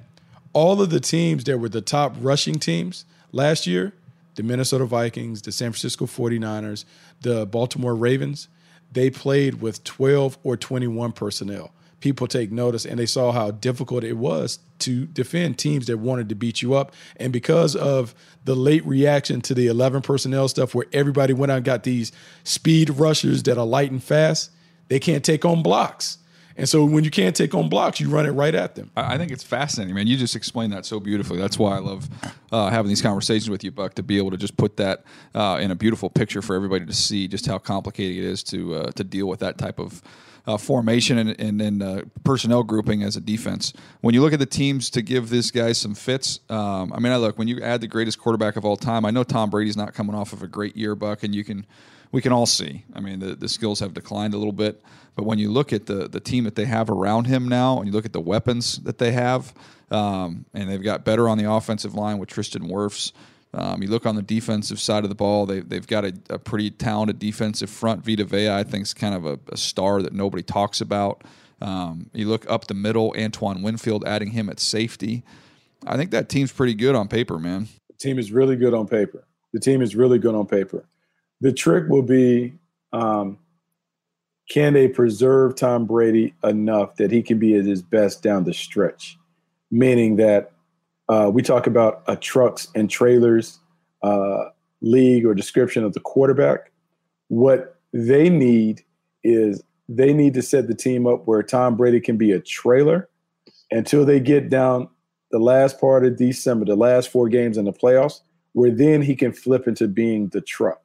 all of the teams that were the top rushing teams last year, the Minnesota Vikings, the San Francisco 49ers, the Baltimore Ravens, they played with 12 or 21 personnel. People take notice and they saw how difficult it was to defend teams that wanted to beat you up. And because of the late reaction to the 11 personnel stuff, where everybody went out and got these speed rushers that are light and fast, they can't take on blocks. And so when you can't take on blocks, you run it right at them. I think it's fascinating, man. You just explained that so beautifully. That's why I love uh, having these conversations with you, Buck, to be able to just put that uh, in a beautiful picture for everybody to see just how complicated it is to uh, to deal with that type of. Uh, formation and, and, and uh, personnel grouping as a defense. When you look at the teams to give this guy some fits, um, I mean, I look when you add the greatest quarterback of all time. I know Tom Brady's not coming off of a great year, Buck, and you can we can all see. I mean, the, the skills have declined a little bit, but when you look at the the team that they have around him now, and you look at the weapons that they have, um, and they've got better on the offensive line with Tristan Wirfs. Um, you look on the defensive side of the ball; they they've got a, a pretty talented defensive front. Vita Vea, I think, is kind of a, a star that nobody talks about. Um, you look up the middle, Antoine Winfield, adding him at safety. I think that team's pretty good on paper, man. The team is really good on paper. The team is really good on paper the trick will be um, can they preserve Tom Brady enough that he can be at his best down the stretch? Meaning that uh, we talk about a trucks and trailers uh, league or description of the quarterback. What they need is they need to set the team up where Tom Brady can be a trailer until they get down the last part of December, the last four games in the playoffs, where then he can flip into being the truck.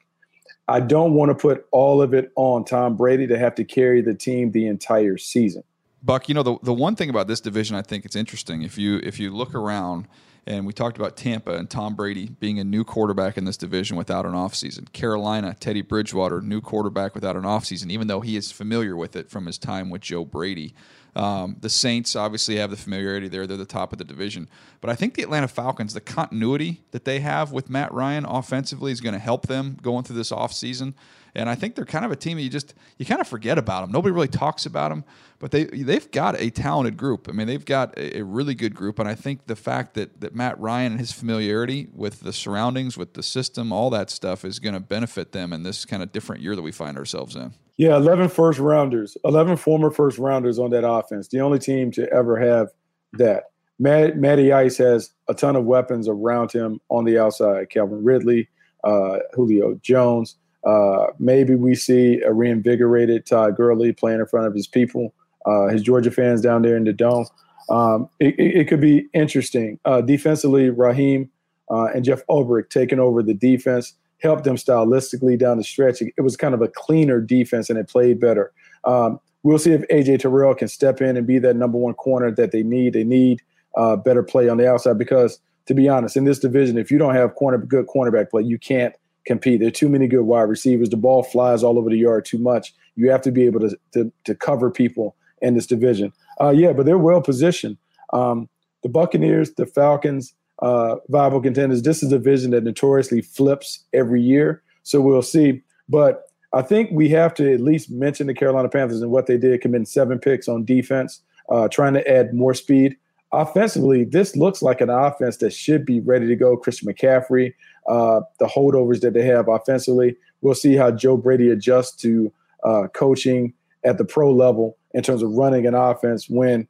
I don't want to put all of it on Tom Brady to have to carry the team the entire season. Buck, you know the the one thing about this division, I think it's interesting. If you if you look around, and we talked about Tampa and Tom Brady being a new quarterback in this division without an offseason. Carolina, Teddy Bridgewater, new quarterback without an offseason, even though he is familiar with it from his time with Joe Brady. Um, the Saints obviously have the familiarity there; they're the top of the division. But I think the Atlanta Falcons, the continuity that they have with Matt Ryan offensively, is going to help them going through this offseason. And I think they're kind of a team you just you kind of forget about them. Nobody really talks about them, but they they've got a talented group. I mean, they've got a, a really good group, and I think the fact that that Matt Ryan and his familiarity with the surroundings, with the system, all that stuff is going to benefit them in this kind of different year that we find ourselves in. Yeah, 11 first rounders, 11 former first rounders on that offense. The only team to ever have that. Matt, Matty Ice has a ton of weapons around him on the outside. Calvin Ridley, uh, Julio Jones, uh, maybe we see a reinvigorated Todd Gurley playing in front of his people, uh, his Georgia fans down there in the dome. Um, it, it, could be interesting. Uh, defensively, Raheem uh, and Jeff Ulbrich taking over the defense helped them stylistically down the stretch. It, it was kind of a cleaner defense and it played better. Um, we'll see if AJ Terrell can step in and be that number one corner that they need. They need uh, better play on the outside because, to be honest, in this division, if you don't have corner good cornerback play, you can't – compete. There are too many good wide receivers. The ball flies all over the yard too much. You have to be able to to, to cover people in this division. Uh, yeah, but they're well positioned. Um, the Buccaneers, the Falcons, uh, viable contenders. This is a division that notoriously flips every year, so we'll see. But I think we have to at least mention the Carolina Panthers and what they did, committing seven picks on defense, uh, trying to add more speed. Offensively, this looks like an offense that should be ready to go. Christian McCaffrey, uh, the holdovers that they have offensively. We'll see how Joe Brady adjusts to uh, coaching at the pro level in terms of running an offense when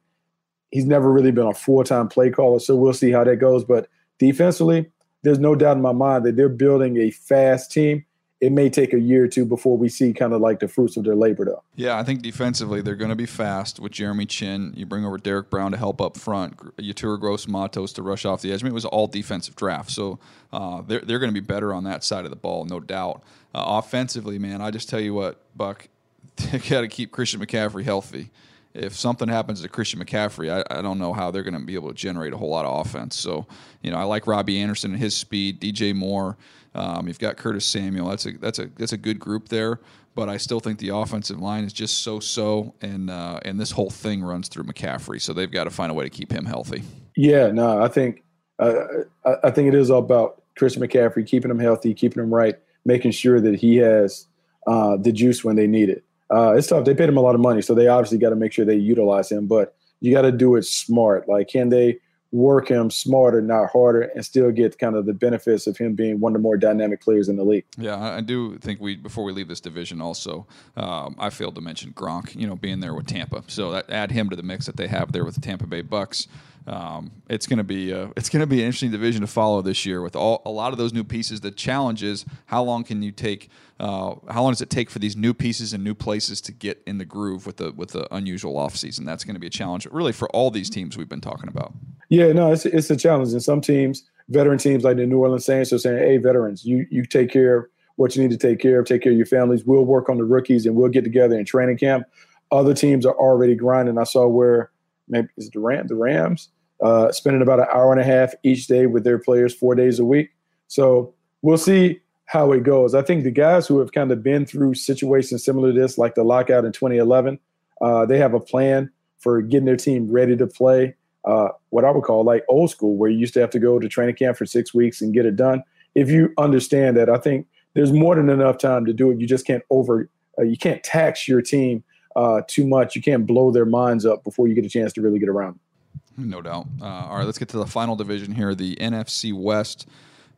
he's never really been a full time play caller. So we'll see how that goes. But defensively, there's no doubt in my mind that they're building a fast team it may take a year or two before we see kind of like the fruits of their labor, though. Yeah, I think defensively they're going to be fast with Jeremy Chinn. You bring over Derrick Brown to help up front, Yetur Gross Matos to rush off the edge. I mean, it was all defensive draft, so uh, they're they're going to be better on that side of the ball, no doubt. Uh, offensively, man, I just tell you what, Buck, they got to keep Christian McCaffrey healthy if something happens to Christian McCaffrey, I, I don't know how they're going to be able to generate a whole lot of offense. So, you know, I like Robbie Anderson and his speed, DJ Moore. Um, you've got Curtis Samuel. That's a that's a that's a good group there. But I still think the offensive line is just so so, and uh, and this whole thing runs through McCaffrey. So they've got to find a way to keep him healthy. Yeah, no, I think uh, I think it is all about Chris McCaffrey keeping him healthy, keeping him right, making sure that he has uh, the juice when they need it. Uh, it's tough. They paid him a lot of money, so they obviously got to make sure they utilize him. But you got to do it smart. Like, can they work him smarter, not harder, and still get kind of the benefits of him being one of the more dynamic players in the league. Yeah, I do think we before we leave this division, also um, I failed to mention Gronk. You know, being there with Tampa, so that, add him to the mix that they have there with the Tampa Bay Bucks. Um, it's going to be uh, it's going to be an interesting division to follow this year with all a lot of those new pieces. The challenge is how long can you take? Uh, how long does it take for these new pieces and new places to get in the groove with the with the unusual offseason? That's going to be a challenge, really, for all these teams we've been talking about. Yeah, no, it's it's a challenge. And some teams, veteran teams like the New Orleans Saints, are saying, "Hey, veterans, you you take care of what you need to take care of. Take care of your families. We'll work on the rookies and we'll get together in training camp." Other teams are already grinding. I saw where maybe is the Ram the Rams uh, spending about an hour and a half each day with their players four days a week. So we'll see how it goes. I think the guys who have kind of been through situations similar to this, like the lockout in 2011, uh, they have a plan for getting their team ready to play. Uh, what I would call like old school, where you used to have to go to training camp for six weeks and get it done. If you understand that, I think there's more than enough time to do it. You just can't over, uh, you can't tax your team uh, too much. You can't blow their minds up before you get a chance to really get around. No doubt. Uh, all right, let's get to the final division here, the NFC West.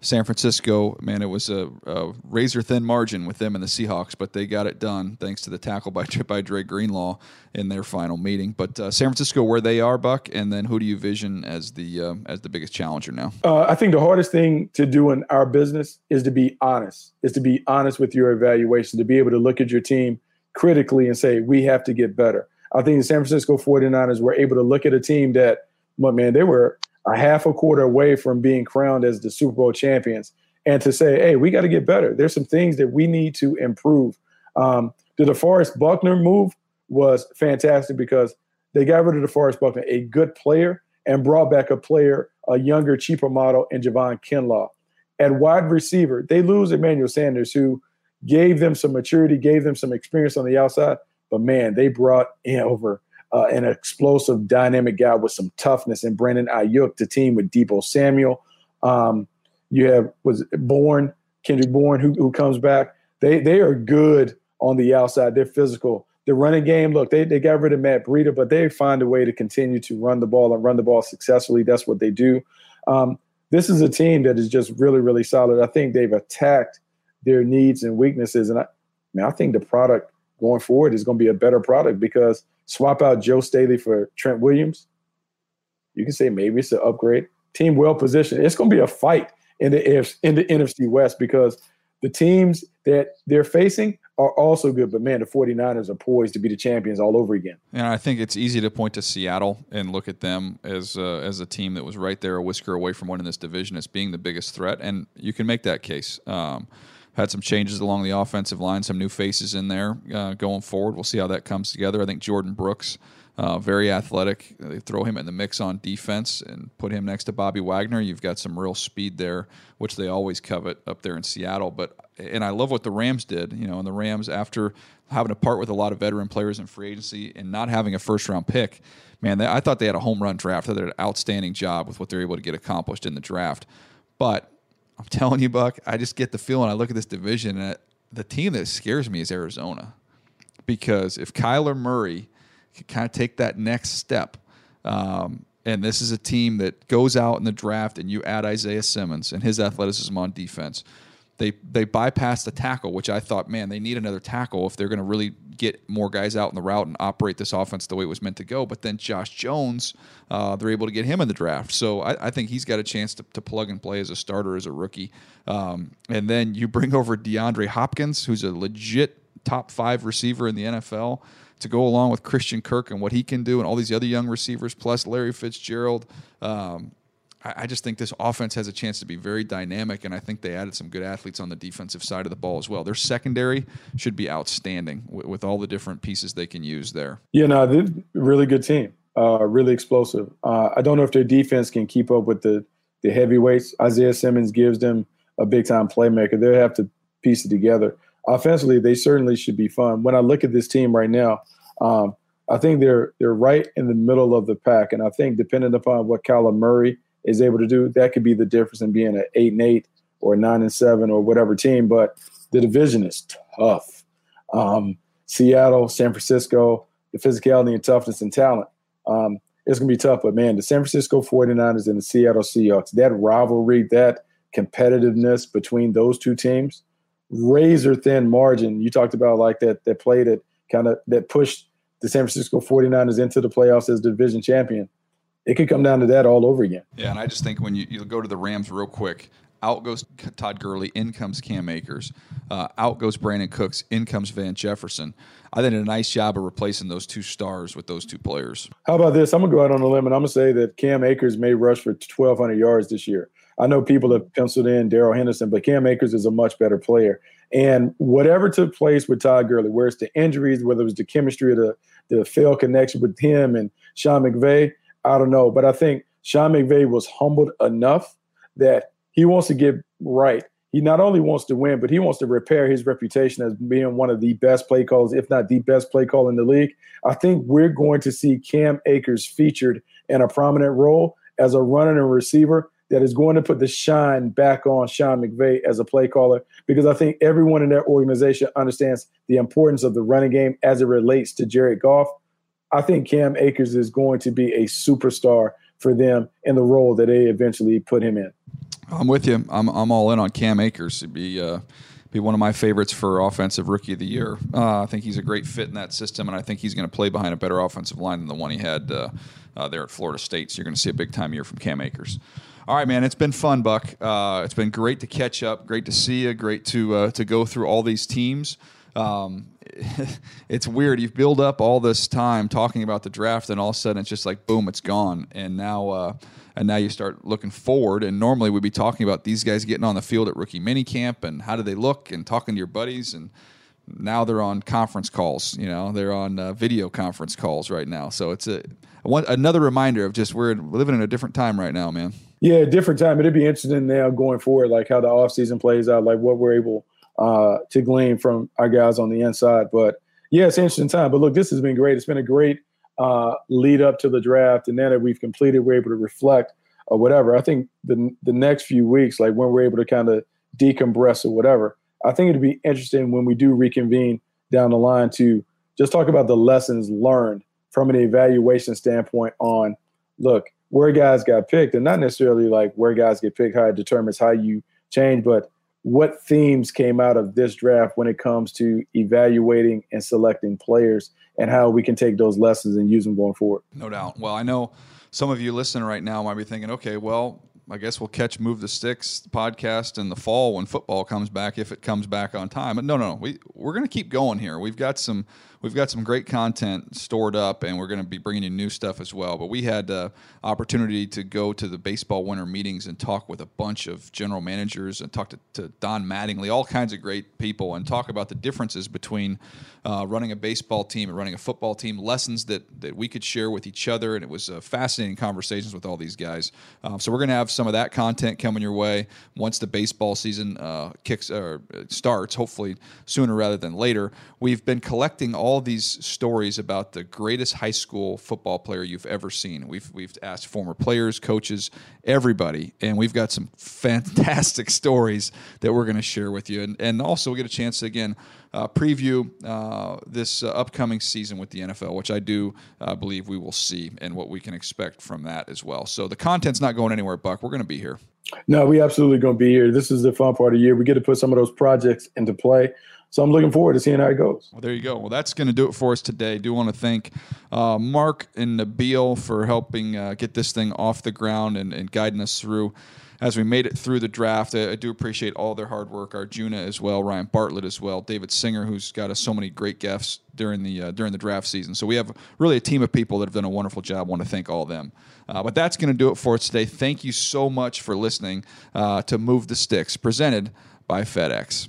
San Francisco, man, it was a, a razor thin margin with them and the Seahawks, but they got it done thanks to the tackle by by Dre Greenlaw in their final meeting. But uh, San Francisco, where they are, Buck, and then who do you vision as the uh, as the biggest challenger now? Uh, I think the hardest thing to do in our business is to be honest. Is to be honest with your evaluation, to be able to look at your team critically and say we have to get better. I think the San Francisco 49ers were able to look at a team that but man, they were a half a quarter away from being crowned as the Super Bowl champions. And to say, hey, we got to get better. There's some things that we need to improve. Um, the DeForest Buckner move was fantastic because they got rid of DeForest Buckner, a good player, and brought back a player, a younger, cheaper model in Javon Kinlaw. At wide receiver, they lose Emmanuel Sanders, who gave them some maturity, gave them some experience on the outside. But man, they brought in over uh, an explosive, dynamic guy with some toughness, and Brandon Aiyuk the team with Deebo Samuel. Um, you have was Bourne, Kendrick Bourne, who, who comes back. They they are good on the outside. They're physical. The running game, look, they, they got rid of Matt Breida, but they find a way to continue to run the ball and run the ball successfully. That's what they do. Um, this is a team that is just really, really solid. I think they've attacked their needs and weaknesses. And I, I, mean, I think the product going forward is going to be a better product because – swap out Joe Staley for Trent Williams, you can say maybe it's an upgrade. Team well positioned. It's going to be a fight in the in the NFC West because the teams that they're facing are also good. But man, the 49ers are poised to be the champions all over again. And I think it's easy to point to Seattle and look at them as uh, as a team that was right there, a whisker away from winning this division as being the biggest threat. And you can make that case. Um, had some changes along the offensive line, some new faces in there uh, going forward. We'll see how that comes together. I think Jordyn Brooks. Uh, very athletic. They throw him in the mix on defense and put him next to Bobby Wagner. You've got some real speed there, which they always covet up there in Seattle. But and I love what the Rams did. You know, and the Rams after having to part with a lot of veteran players in free agency and not having a first round pick, man, they, I thought they had a home run draft. They did an outstanding job with what they're able to get accomplished in the draft. But I'm telling you, Buck, I just get the feeling. I look at this division, and the team that scares me is Arizona, because if Kyler Murray can kind of take that next step. Um, and this is a team that goes out in the draft and you add Isaiah Simmons and his athleticism on defense. They they bypass the tackle, which I thought, man, they need another tackle if they're going to really get more guys out in the route and operate this offense the way it was meant to go. But then Josh Jones, uh, they're able to get him in the draft, so I, I think he's got a chance to, to, plug and play as a starter as a rookie. Um, and then you bring over DeAndre Hopkins, who's a legit top five receiver in the NFL to go along with Christian Kirk and what he can do, and all these other young receivers, plus Larry Fitzgerald. Um, I, just think this offense has a chance to be very dynamic, and I think they added some good athletes on the defensive side of the ball as well. Their secondary should be outstanding with, with all the different pieces they can use there. Yeah, no, they're really good team, uh, really explosive. Uh, I don't know if their defense can keep up with the the heavyweights. Isaiah Simmons gives them a big time playmaker. They'll have to piece it together offensively, they certainly should be fun. When I look at this team right now, um, I think they're they're right in the middle of the pack, and I think depending upon what Kyler Murray is able to do, that could be the difference in being an eight and eight or nine and seven or whatever team. But the division is tough. Um, Seattle, San Francisco, the physicality and toughness and talent. Um, it's going to be tough, but man, the San Francisco 49ers and the Seattle Seahawks, that rivalry, that competitiveness between those two teams, razor thin margin. You talked about like that that play that kind of that pushed the San Francisco 49ers into the playoffs as division champion. It could come down to that all over again. Yeah, and I just think when you, you go to the Rams real quick, out goes Todd Gurley, in comes Cam Akers, uh, out goes Brandin Cooks, in comes Van Jefferson. I did a nice job of replacing those two stars with those two players. How about this? I'm gonna go out on a limb and I'm gonna say that Cam Akers may rush for 1,200 yards this year. I know people have penciled in Darrell Henderson, but Cam Akers is a much better player. And whatever took place with Todd Gurley, where it's the injuries, whether it was the chemistry or the, the failed connection with him and Sean McVay, I don't know. But I think Sean McVay was humbled enough that he wants to get right. He not only wants to win, but he wants to repair his reputation as being one of the best play calls, if not the best play call in the league. I think we're going to see Cam Akers featured in a prominent role as a runner and receiver that is going to put the shine back on Sean McVay as a play caller because I think everyone in that organization understands the importance of the running game as it relates to Jared Goff. I think Cam Akers is going to be a superstar for them in the role that they eventually put him in. I'm with you. I'm I'm all in on Cam Akers. It'd be uh, be one of my favorites for offensive rookie of the year. Uh, I think he's a great fit in that system, and I think he's going to play behind a better offensive line than the one he had uh, uh there at Florida State. So you're going to see a big time year from Cam Akers. All right, man. It's been fun, Buck. Uh, it's been great to catch up. Great to see you. Great to uh, to go through all these teams. Um, it's weird. You've built up all this time talking about the draft, and all of a sudden it's just like boom, it's gone. And now, uh, and now you start looking forward. And normally we'd be talking about these guys getting on the field at rookie minicamp and how do they look, and talking to your buddies. And now they're on conference calls. You know, they're on uh, video conference calls right now. So it's a one, another reminder of just we're living in a different time right now, man. Yeah, different time. It'd be interesting now going forward, like how the offseason plays out, like what we're able uh, to glean from our guys on the inside. But yeah, it's an interesting time. But look, this has been great. It's been a great uh, lead up to the draft, and now that we've completed, we're able to reflect or whatever. I think the the next few weeks, like when we're able to kind of decompress or whatever, I think it'd be interesting when we do reconvene down the line to just talk about the lessons learned from an evaluation standpoint on look where guys got picked, and not necessarily like where guys get picked, how it determines how you change, but what themes came out of this draft when it comes to evaluating and selecting players and how we can take those lessons and use them going forward. No doubt. Well, I know some of you listening right now might be thinking, okay, well, I guess we'll catch Move the Sticks podcast in the fall when football comes back, if it comes back on time. But no, no, no. We we're going to keep going here. We've got some we've got some great content stored up, and we're going to be bringing you new stuff as well. But we had uh, opportunity to go to the baseball winter meetings and talk with a bunch of general managers and talk to, to Don Mattingly, all kinds of great people, and talk about the differences between uh, running a baseball team and running a football team, lessons that that we could share with each other, and it was uh, fascinating conversations with all these guys. Um, so we're going to have some of that content coming your way once the baseball season uh, kicks or starts, hopefully sooner rather than later. We've been collecting all these stories about the greatest high school football player you've ever seen. We've we've asked former players, coaches, everybody, and we've got some fantastic stories that we're going to share with you, and and also we get a chance to again uh, preview uh, this uh, upcoming season with the NFL, which I do uh, believe we will see and what we can expect from that as well. So the content's not going anywhere, Buck. We're going to be here. No, we absolutely going to be here. This is the fun part of the year. We get to put some of those projects into play. So I'm looking forward to seeing how it goes. Well, there you go. Well, that's going to do it for us today. Do want to thank uh, Mark and Nabil for helping uh, get this thing off the ground and, and guiding us through as we made it through the draft. I, I, do appreciate all their hard work. Arjuna as well, Ryan Bartlett as well, David Singer, who's got us so many great guests during the uh, during the draft season. So we have really a team of people that have done a wonderful job. Want to thank all of them. Uh, but that's going to do it for us today. Thank you so much for listening uh, to Move the Sticks, presented by FedEx.